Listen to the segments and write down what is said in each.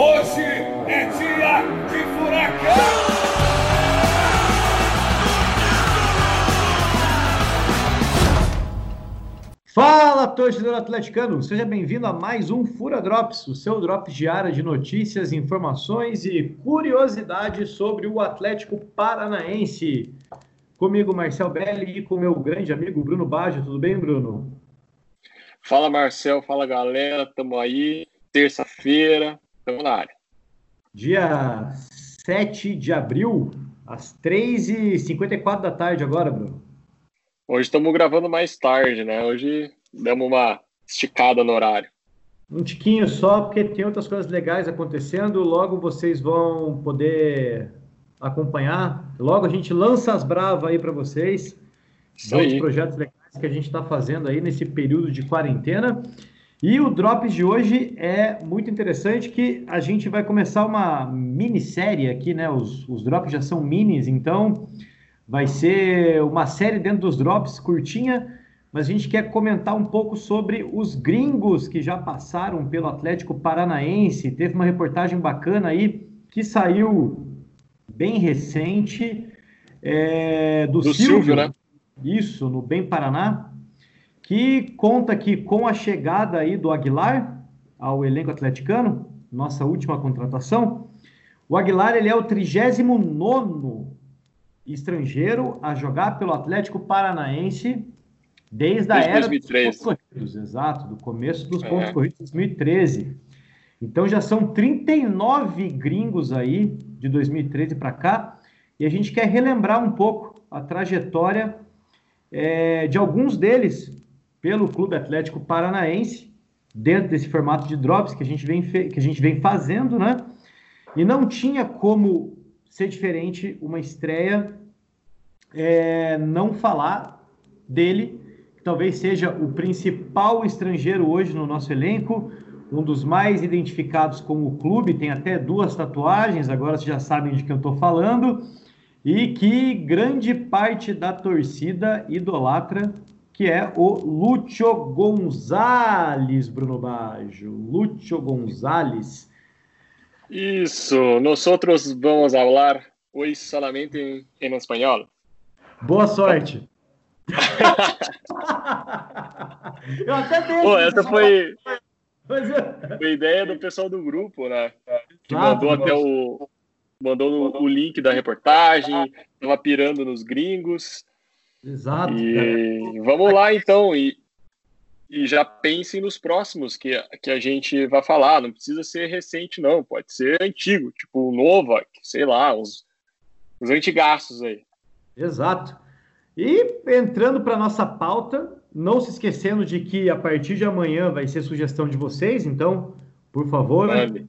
Hoje é dia de furacão! Fala, torcedor atleticano! Seja bem-vindo a mais um Fura Drops, o seu drops diário de notícias, informações e curiosidades sobre o Atlético Paranaense. Comigo, Marcel Belli, e com meu grande amigo Bruno Baggio. Tudo bem, Bruno? Fala, Marcel. Fala, galera. Tamo aí. Terça-feira. Tamo na área. Dia 7 de abril, às 3h54 da tarde agora, Bruno. Hoje estamos gravando mais tarde, né? Hoje damos uma esticada no horário. Um tiquinho só, porque tem outras coisas legais acontecendo. Logo vocês vão poder acompanhar. Logo a gente lança as bravas aí para vocês. São os projetos legais que a gente está fazendo aí nesse período de quarentena. E o Drops de hoje é muito interessante que a gente vai começar uma minissérie aqui, né? Os, os Drops já são minis, então vai ser uma série dentro dos Drops, curtinha, mas a gente quer comentar um pouco sobre os gringos que já passaram pelo Atlético Paranaense. Teve uma reportagem bacana aí que saiu bem recente é, do, do Silvio, Silvio, né? Isso, no Bem Paraná, que conta que com a chegada aí do Aguilar ao elenco atleticano, nossa última contratação, o Aguilar ele é o 39 estrangeiro a jogar pelo Atlético Paranaense desde a desde era 2013. dos pontos corridos, exato, do começo dos é. pontos corridos de 2013. Então já são 39 gringos aí de 2013 para cá, e a gente quer relembrar um pouco a trajetória é, de alguns deles pelo Clube Atlético Paranaense, dentro desse formato de drops que a gente vem, que a gente vem fazendo, né? E não tinha como ser diferente uma estreia é, não falar dele, que talvez seja o principal estrangeiro hoje no nosso elenco, um dos mais identificados com o clube, tem até duas tatuagens, agora vocês já sabem de quem eu estou falando, e que grande parte da torcida idolatra, que é o Lúcio Gonzalez, Bruno Baggio. Lúcio Gonzalez. Isso, nós outros vamos falar hoje somente em, espanhol. Boa sorte. eu até dei. Pô, essa foi, foi ideia do pessoal do grupo, né? Que ah, mandou até o, mandou o link da reportagem, tava pirando nos gringos. Exato. E vamos lá então e, e já pensem nos próximos que, que a gente vai falar. Não precisa ser recente não, pode ser antigo, tipo o Nova, sei lá, os, os antigaços aí. Exato. E entrando para nossa pauta, não se esquecendo de que a partir de amanhã vai ser sugestão de vocês, então, por favor, né,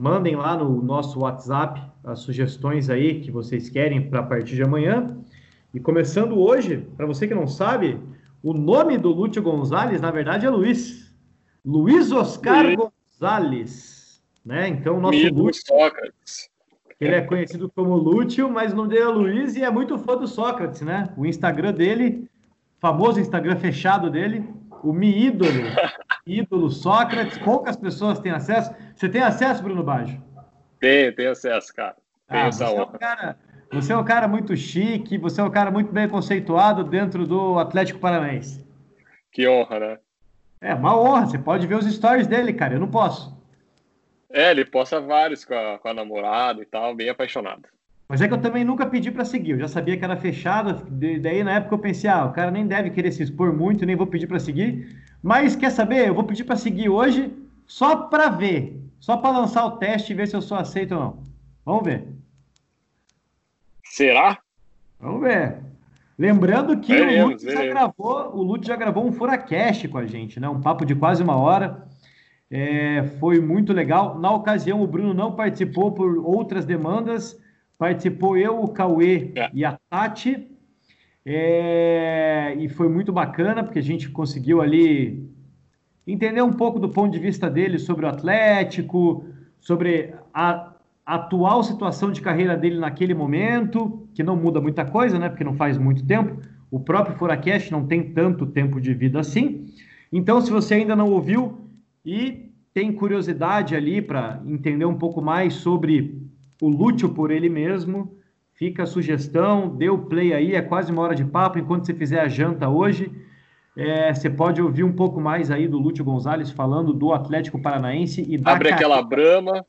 mandem lá no nosso WhatsApp as sugestões aí que vocês querem para a partir de amanhã. E começando hoje, para você que não sabe, o nome do Lúcio Gonzalez, na verdade, é Luiz. Luiz Oscar Luiz. Gonzalez. Né? Então, o nosso Lúcio. Sócrates. Ele é conhecido como Lúcio, mas o nome dele é Luiz e é muito fã do Sócrates, né? O Instagram dele, famoso Instagram fechado dele, o Mi Ídolo, ídolo Sócrates, poucas pessoas têm acesso. Você tem acesso, Bruno Baggio? Tenho, tenho acesso, cara. Tenho ah, essa honra. É um cara, você é um cara muito chique, você é um cara muito bem conceituado dentro do Atlético Paranaense. Que honra, né? É, uma honra. Você pode ver os stories dele, cara. Eu não posso. É, ele posta vários com a, com a namorada e tal, bem apaixonado. Mas é que eu também nunca pedi para seguir. Eu já sabia que era fechado. Daí na época eu pensei, ah, o cara nem deve querer se expor muito, nem vou pedir para seguir. Mas quer saber? Eu vou pedir para seguir hoje só para ver, só para lançar o teste e ver se eu sou aceito ou não. Vamos ver. Será? Vamos ver. Lembrando que veremos, o Lute já gravou, o Lute já gravou um Furacast com a gente, né? Um papo de quase uma hora. É, foi muito legal. Na ocasião, o Bruno não participou por outras demandas. Participou eu, o Cauê é. e a Tati. É, e foi muito bacana, porque a gente conseguiu ali entender um pouco do ponto de vista dele sobre o Atlético, sobre a atual situação de carreira dele naquele momento, que não muda muita coisa, né? Porque não faz muito tempo. O próprio Furacast não tem tanto tempo de vida assim. Então, se você ainda não ouviu, e tem curiosidade ali para entender um pouco mais sobre o Lúcio por ele mesmo, fica a sugestão, dê o play aí, é quase uma hora de papo, enquanto você fizer a janta hoje, é, você pode ouvir um pouco mais aí do Lúcio Gonzalez falando do Atlético Paranaense e da Abre aquela brama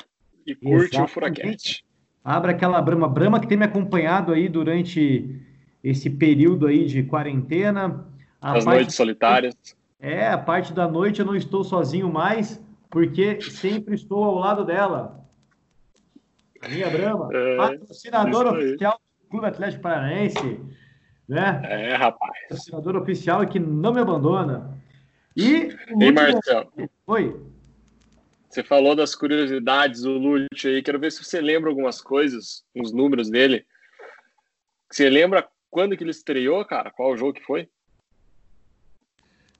e curte Exatamente. o Furaquete. Abre aquela brama, brama que tem me acompanhado aí durante esse período aí de quarentena. As noites solitárias. É, a parte da noite eu não estou sozinho mais, porque sempre estou ao lado dela. A minha Brama, é, patrocinadora oficial do Clube Atlético Paranaense. Né? É, rapaz. Patrocinador oficial que não me abandona. E. Ei, Marcelo. Oi. Você falou das curiosidades do Lute aí. Quero ver se você lembra algumas coisas, uns números dele. Você lembra quando que ele estreou, cara? Qual o jogo que foi?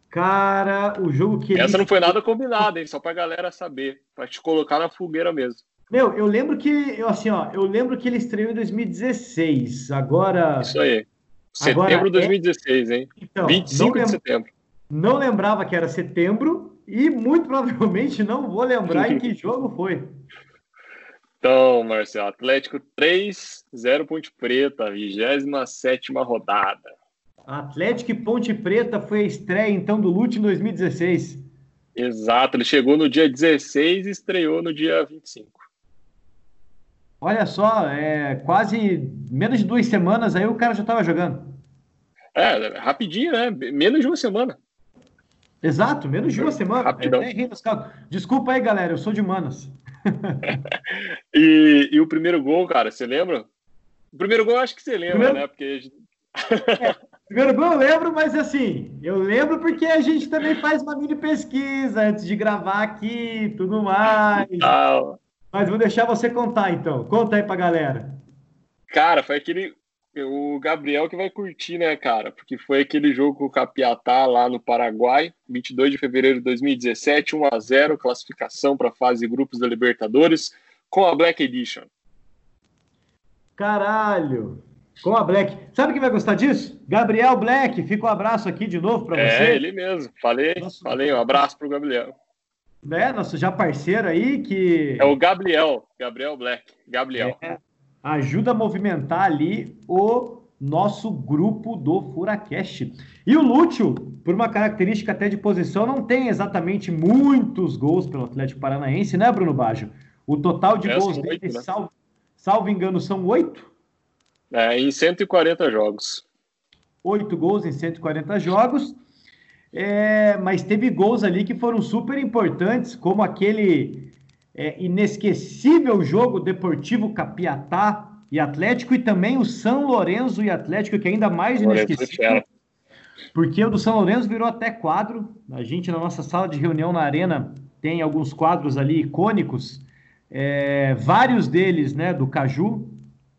Cara, o jogo que Essa não foi nada combinado, hein? Só pra galera saber. Pra te colocar na fogueira mesmo. Meu, eu lembro que, eu, assim, ó, eu lembro que ele estreou em 2016. Agora. Isso aí. Setembro de 2016, é... hein? Então, 25 lem... de setembro. Não lembrava que era setembro e muito provavelmente não vou lembrar em que jogo foi. Então, Marcelo, Atlético 3, 0 Ponte Preta, 27 rodada. Atlético e Ponte Preta foi a estreia, então, do Lute em 2016. Exato, ele chegou no dia 16 e estreou no dia 25. Olha só, é quase menos de duas semanas aí o cara já estava jogando. É, rapidinho, né? Menos de uma semana. Exato, menos de uma semana. Rapidão. É, Desculpa aí, galera, eu sou de Manas. e, e, o primeiro gol, cara, você lembra? O primeiro gol eu acho que você lembra, primeiro... né? Porque é, Primeiro gol eu lembro, mas assim, eu lembro porque a gente também faz uma mini pesquisa antes de gravar aqui tudo mais. Ah. Mas vou deixar você contar então. Conta aí pra galera. Cara, foi aquele. O Gabriel que vai curtir, né, cara? Porque foi aquele jogo com o Capiatá lá no Paraguai, 22 de fevereiro de 2017, 1 a 0 classificação para a fase grupos da Libertadores, com a Black Edition. Caralho! Com a Black. Sabe quem vai gostar disso? Gabriel Black. Fica um abraço aqui de novo para você. É, ele mesmo. Falei, nosso... falei. Um abraço para o Gabriel. É, nosso já parceiro aí que. É o Gabriel. Gabriel Black. Gabriel. É, ajuda a movimentar ali o nosso grupo do Furacast. E o Lúcio, por uma característica até de posição, não tem exatamente muitos gols pelo Atlético Paranaense, né, Bruno Baggio? O total de é, gols dele, né? salvo, salvo engano, são oito. É, em 140 jogos. Oito gols em 140 jogos. É, mas teve gols ali que foram super importantes, como aquele é, inesquecível jogo Deportivo Capiatá e Atlético, e também o São Lourenço e Atlético, que é ainda mais inesquecível. Porque o do São Lourenço virou até quadro. A gente, na nossa sala de reunião na Arena, tem alguns quadros ali icônicos. É, vários deles, né, do Caju,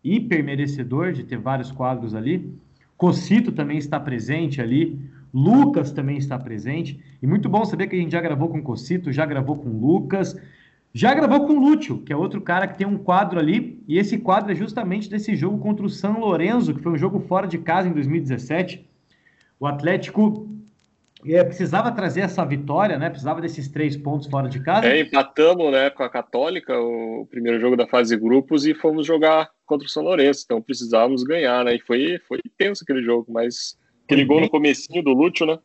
hiper merecedor de ter vários quadros ali. Cocito também está presente ali. Lucas também está presente. E muito bom saber que a gente já gravou com Cocito, já gravou com Lucas, já gravou com Lúcio, que é outro cara que tem um quadro ali. E esse quadro é justamente desse jogo contra o São Lourenço, que foi um jogo fora de casa em 2017. O Atlético é, precisava trazer essa vitória, né? Precisava desses três pontos fora de casa. É, empatamos, né, com a Católica, o primeiro jogo da fase de grupos e fomos jogar contra o São Lourenço, então precisávamos ganhar, né? E foi, foi tenso aquele jogo, mas aquele gol no comecinho do Lúcio, né?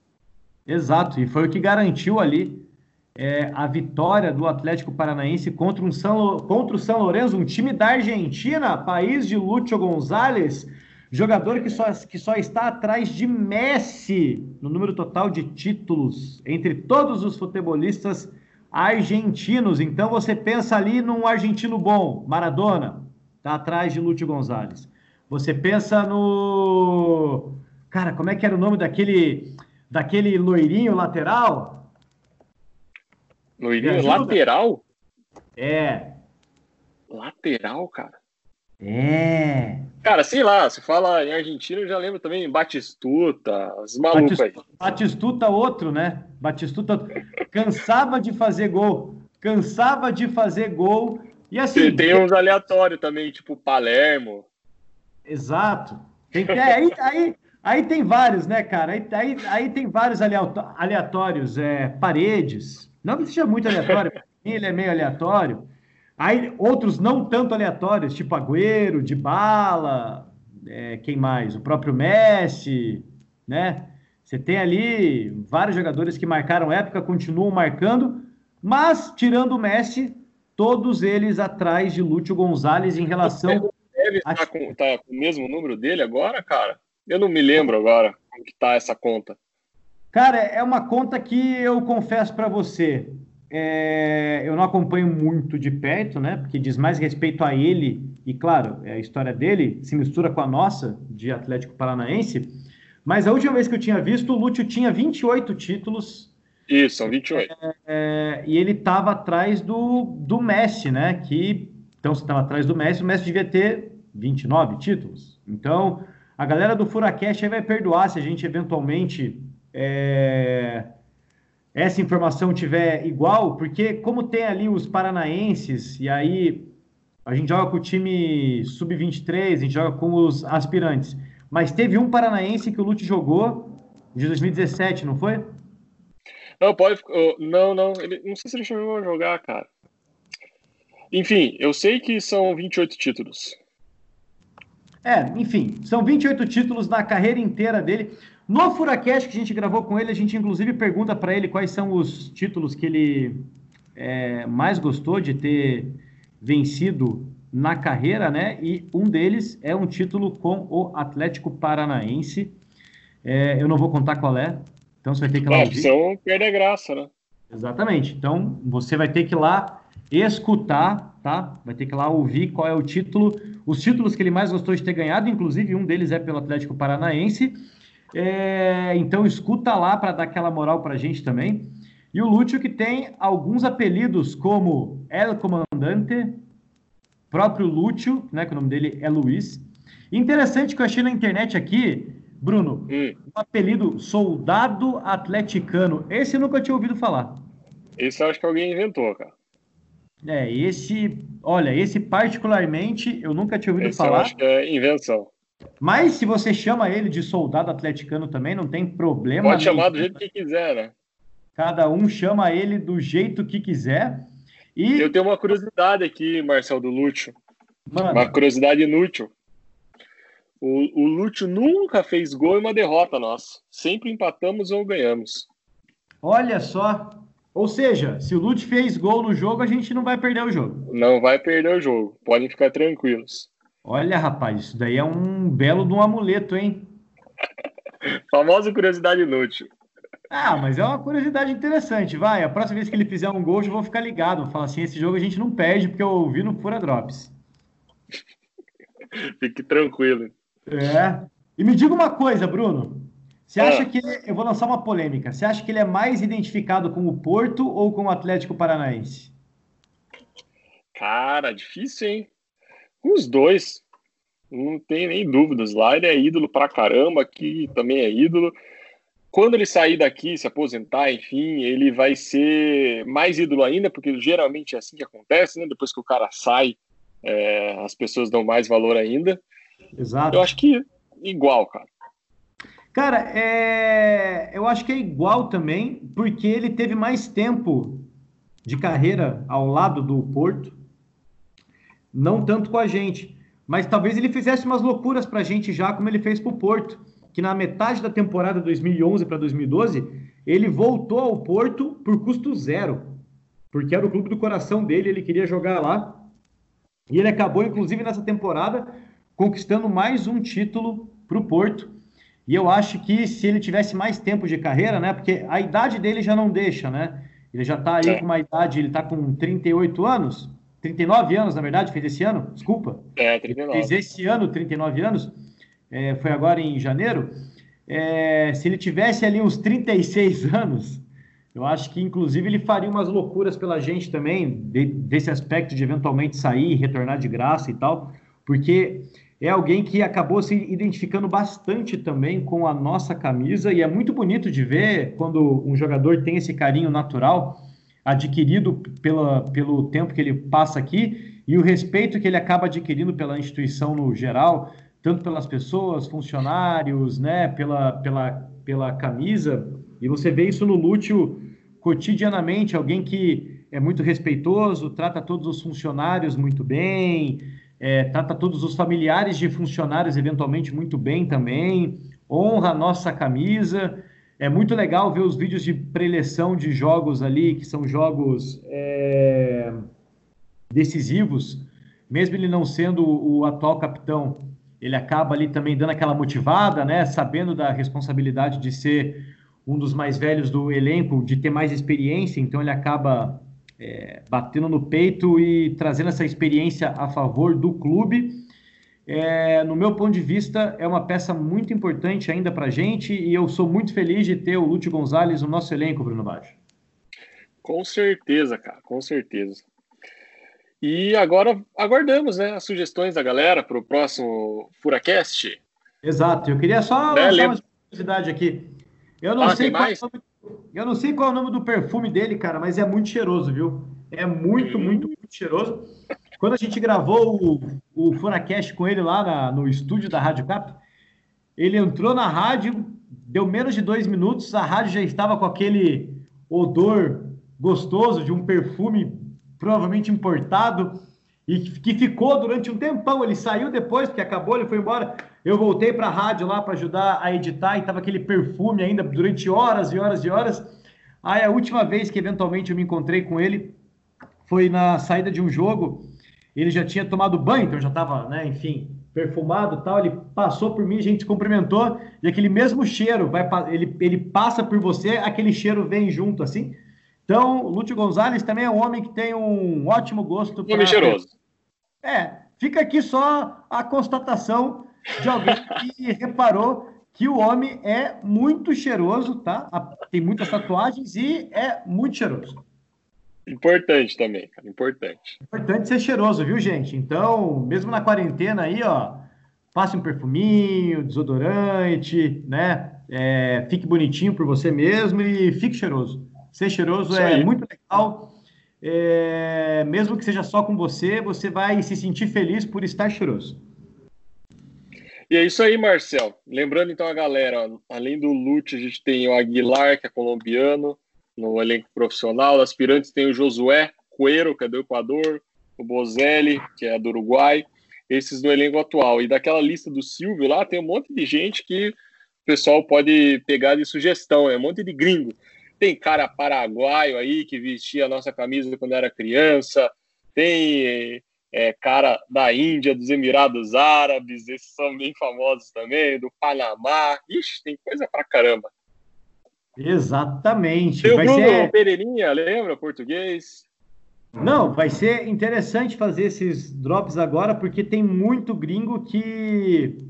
Exato, e foi o que garantiu ali é, a vitória do Atlético Paranaense contra, um São, contra o São Lourenço, um time da Argentina, país de Lúcio Gonzalez, Jogador que só, que só está atrás de Messi no número total de títulos entre todos os futebolistas argentinos. Então você pensa ali num argentino bom, Maradona, está atrás de Lúcio Gonzalez. Você pensa no. Cara, como é que era o nome daquele, daquele loirinho lateral? Loirinho lateral? É. Lateral, cara? É. Cara, sei lá, se fala em Argentina, eu já lembro também Batistuta, os malucos aí. Batistuta outro, né? Batistuta cansava de fazer gol, cansava de fazer gol. E assim. Tem, uns aleatórios também, tipo Palermo. Exato. Tem, é, aí, aí, aí tem vários, né, cara? Aí, aí, aí tem vários aleatórios. É, paredes. Não que seja muito aleatório. ele é meio aleatório. Aí outros não tanto aleatórios, tipo Agüero, de Bala, é, quem mais? O próprio Messi, né? Você tem ali vários jogadores que marcaram época, continuam marcando, mas tirando o Messi, todos eles atrás de Lúcio Gonzalez em relação. Ele está com, tá com o mesmo número dele agora, cara? Eu não me lembro agora como que tá essa conta. Cara, é uma conta que eu confesso para você, é, eu não acompanho muito de perto, né? Porque diz mais respeito a ele e, claro, a história dele se mistura com a nossa de Atlético Paranaense. Mas a última vez que eu tinha visto, o Lúcio tinha 28 títulos. Isso, são 28. É, é, e ele estava atrás do, do Messi, né? Que, então, se estava atrás do Messi, o Messi devia ter 29 títulos. Então, a galera do Furacash vai perdoar se a gente eventualmente é, essa informação tiver igual, porque como tem ali os paranaenses, e aí a gente joga com o time sub-23, a gente joga com os aspirantes. Mas teve um paranaense que o Lute jogou de 2017, não foi? Não, pode. Não, não. Ele, não sei se ele chegou a jogar, cara. Enfim, eu sei que são 28 títulos. É, enfim, são 28 títulos na carreira inteira dele. No Furacast que a gente gravou com ele, a gente inclusive pergunta para ele quais são os títulos que ele é, mais gostou de ter vencido na carreira, né? E um deles é um título com o Atlético Paranaense. É, eu não vou contar qual é, então você vai ter que ir lá. Opção perder graça, né? Exatamente. Então você vai ter que ir lá escutar, tá? Vai ter que ir lá ouvir qual é o título, os títulos que ele mais gostou de ter ganhado, inclusive um deles é pelo Atlético Paranaense. É, então escuta lá para dar aquela moral para a gente também. E o Lúcio que tem alguns apelidos como El Comandante, próprio Lúcio, né, que o nome dele é Luiz. Interessante que eu achei na internet aqui, Bruno, hum. o apelido Soldado Atleticano. Esse eu nunca tinha ouvido falar. Esse eu acho que alguém inventou, cara. É, esse, olha, esse particularmente eu nunca tinha ouvido esse falar. Eu acho que é invenção. Mas se você chama ele de soldado atleticano também, não tem problema. Pode chamar do jeito que quiser, né? Cada um chama ele do jeito que quiser. E... Eu tenho uma curiosidade aqui, Marcel do Lúcio. Mano. Uma curiosidade inútil. O, o Lúcio nunca fez gol em uma derrota nossa. Sempre empatamos ou ganhamos. Olha só. Ou seja, se o Lúcio fez gol no jogo, a gente não vai perder o jogo. Não vai perder o jogo. Podem ficar tranquilos. Olha, rapaz, isso daí é um belo de um amuleto, hein? Famosa curiosidade inútil. Ah, mas é uma curiosidade interessante. Vai, a próxima vez que ele fizer um gol, eu vou ficar ligado. Vou falar assim: esse jogo a gente não perde, porque eu ouvi no Pura Drops. Fique tranquilo. É. E me diga uma coisa, Bruno. Você acha ah. que ele, eu vou lançar uma polêmica? Você acha que ele é mais identificado com o Porto ou com o Atlético Paranaense? Cara, difícil, hein? Os dois. Não tem nem dúvidas. Lá ele é ídolo pra caramba, aqui também é ídolo. Quando ele sair daqui, se aposentar, enfim, ele vai ser mais ídolo ainda, porque geralmente é assim que acontece, né? Depois que o cara sai, é, as pessoas dão mais valor ainda. Exato. Eu acho que igual, cara. Cara, é... eu acho que é igual também, porque ele teve mais tempo de carreira ao lado do Porto não tanto com a gente. Mas talvez ele fizesse umas loucuras para a gente já, como ele fez para o Porto, que na metade da temporada 2011 para 2012, ele voltou ao Porto por custo zero, porque era o clube do coração dele, ele queria jogar lá. E ele acabou, inclusive, nessa temporada, conquistando mais um título para o Porto. E eu acho que se ele tivesse mais tempo de carreira, né? Porque a idade dele já não deixa, né? Ele já está aí é. com uma idade, ele está com 38 anos. 39 anos, na verdade, fez esse ano, desculpa. É, 39. Fez esse ano 39 anos, é, foi agora em janeiro. É, se ele tivesse ali uns 36 anos, eu acho que inclusive ele faria umas loucuras pela gente também, de, desse aspecto de eventualmente sair, retornar de graça e tal, porque é alguém que acabou se identificando bastante também com a nossa camisa e é muito bonito de ver quando um jogador tem esse carinho natural adquirido pela, pelo tempo que ele passa aqui e o respeito que ele acaba adquirindo pela instituição no geral, tanto pelas pessoas, funcionários, né, pela, pela, pela camisa. E você vê isso no Lúcio cotidianamente, alguém que é muito respeitoso, trata todos os funcionários muito bem, é, trata todos os familiares de funcionários eventualmente muito bem também, honra a nossa camisa. É muito legal ver os vídeos de preleção de jogos ali, que são jogos é, decisivos, mesmo ele não sendo o atual capitão, ele acaba ali também dando aquela motivada, né? Sabendo da responsabilidade de ser um dos mais velhos do elenco, de ter mais experiência, então ele acaba é, batendo no peito e trazendo essa experiência a favor do clube. É, no meu ponto de vista, é uma peça muito importante ainda para a gente e eu sou muito feliz de ter o Lúcio Gonzalez no nosso elenco, Bruno Baixo. Com certeza, cara, com certeza. E agora aguardamos né, as sugestões da galera para o próximo Furacast. Exato, eu queria só né, lançar uma curiosidade aqui. Eu não, ah, sei qual é nome, eu não sei qual é o nome do perfume dele, cara, mas é muito cheiroso, viu? É muito, hum. muito, muito cheiroso. Quando a gente gravou o, o Furacast com ele lá na, no estúdio da Rádio Cap, ele entrou na rádio, deu menos de dois minutos, a rádio já estava com aquele odor gostoso de um perfume provavelmente importado e que ficou durante um tempão. Ele saiu depois, porque acabou, ele foi embora. Eu voltei para a rádio lá para ajudar a editar e tava aquele perfume ainda durante horas e horas e horas. Aí a última vez que eventualmente eu me encontrei com ele foi na saída de um jogo. Ele já tinha tomado banho, então já estava, né, enfim, perfumado tal. Ele passou por mim, a gente cumprimentou e aquele mesmo cheiro vai, ele, ele passa por você, aquele cheiro vem junto assim. Então, Lúcio Gonzalez também é um homem que tem um ótimo gosto. Homem pra... cheiroso. É, fica aqui só a constatação de alguém que reparou que o homem é muito cheiroso, tá? Tem muitas tatuagens e é muito cheiroso. Importante também, cara, importante. Importante ser cheiroso, viu, gente? Então, mesmo na quarentena aí, ó, passe um perfuminho, desodorante, né? É, fique bonitinho por você mesmo e fique cheiroso. Ser cheiroso Isso é aí. muito legal. É, mesmo que seja só com você, você vai se sentir feliz por estar cheiroso. E é isso aí, Marcel. Lembrando então a galera, além do Lute, a gente tem o Aguilar, que é colombiano, no elenco profissional. Aspirantes tem o Josué Coelho, que é do Equador, o Bozelli, que é do Uruguai. Esses no elenco atual. E daquela lista do Silvio lá, tem um monte de gente que o pessoal pode pegar de sugestão, é um monte de gringo. Tem cara paraguaio aí que vestia a nossa camisa quando era criança. Tem é, cara da Índia, dos Emirados Árabes, esses são bem famosos também, do Panamá. Ixi, tem coisa pra caramba. Exatamente. Tem o Bruno ser... Pereirinha, lembra? Português. Não, vai ser interessante fazer esses drops agora, porque tem muito gringo que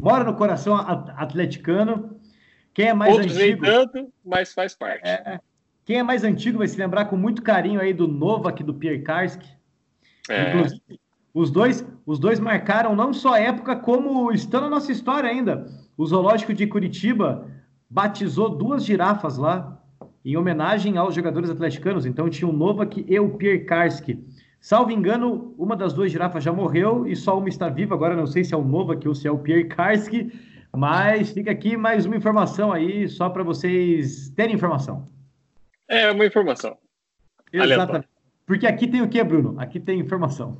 mora no coração atleticano quem é mais Outros antigo. nem tanto, mas faz parte. É, quem é mais antigo vai se lembrar com muito carinho aí do Novak do Pierre Karski. É. Inclusive, os dois, os dois marcaram não só a época, como estão na nossa história ainda. O Zoológico de Curitiba batizou duas girafas lá, em homenagem aos jogadores atleticanos. Então tinha o Novak e o Pierre Karski. Salvo engano, uma das duas girafas já morreu e só uma está viva. Agora não sei se é o Novak ou se é o Pierre Karski. Mas fica aqui mais uma informação aí, só para vocês terem informação. É uma informação. Exatamente. Porque aqui tem o que, Bruno? Aqui tem informação.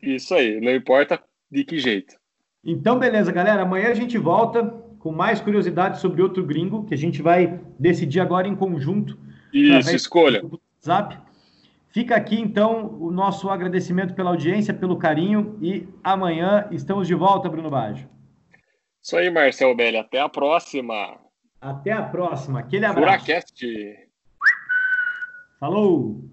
Isso aí, não importa de que jeito. Então, beleza, galera. Amanhã a gente volta com mais curiosidades sobre outro gringo, que a gente vai decidir agora em conjunto. Isso, escolha. Zap. Fica aqui, então, o nosso agradecimento pela audiência, pelo carinho, e amanhã estamos de volta, Bruno Baggio. Isso aí, Marcel Belli. Até a próxima. Até a próxima. Aquele abraço. Furacast. Falou!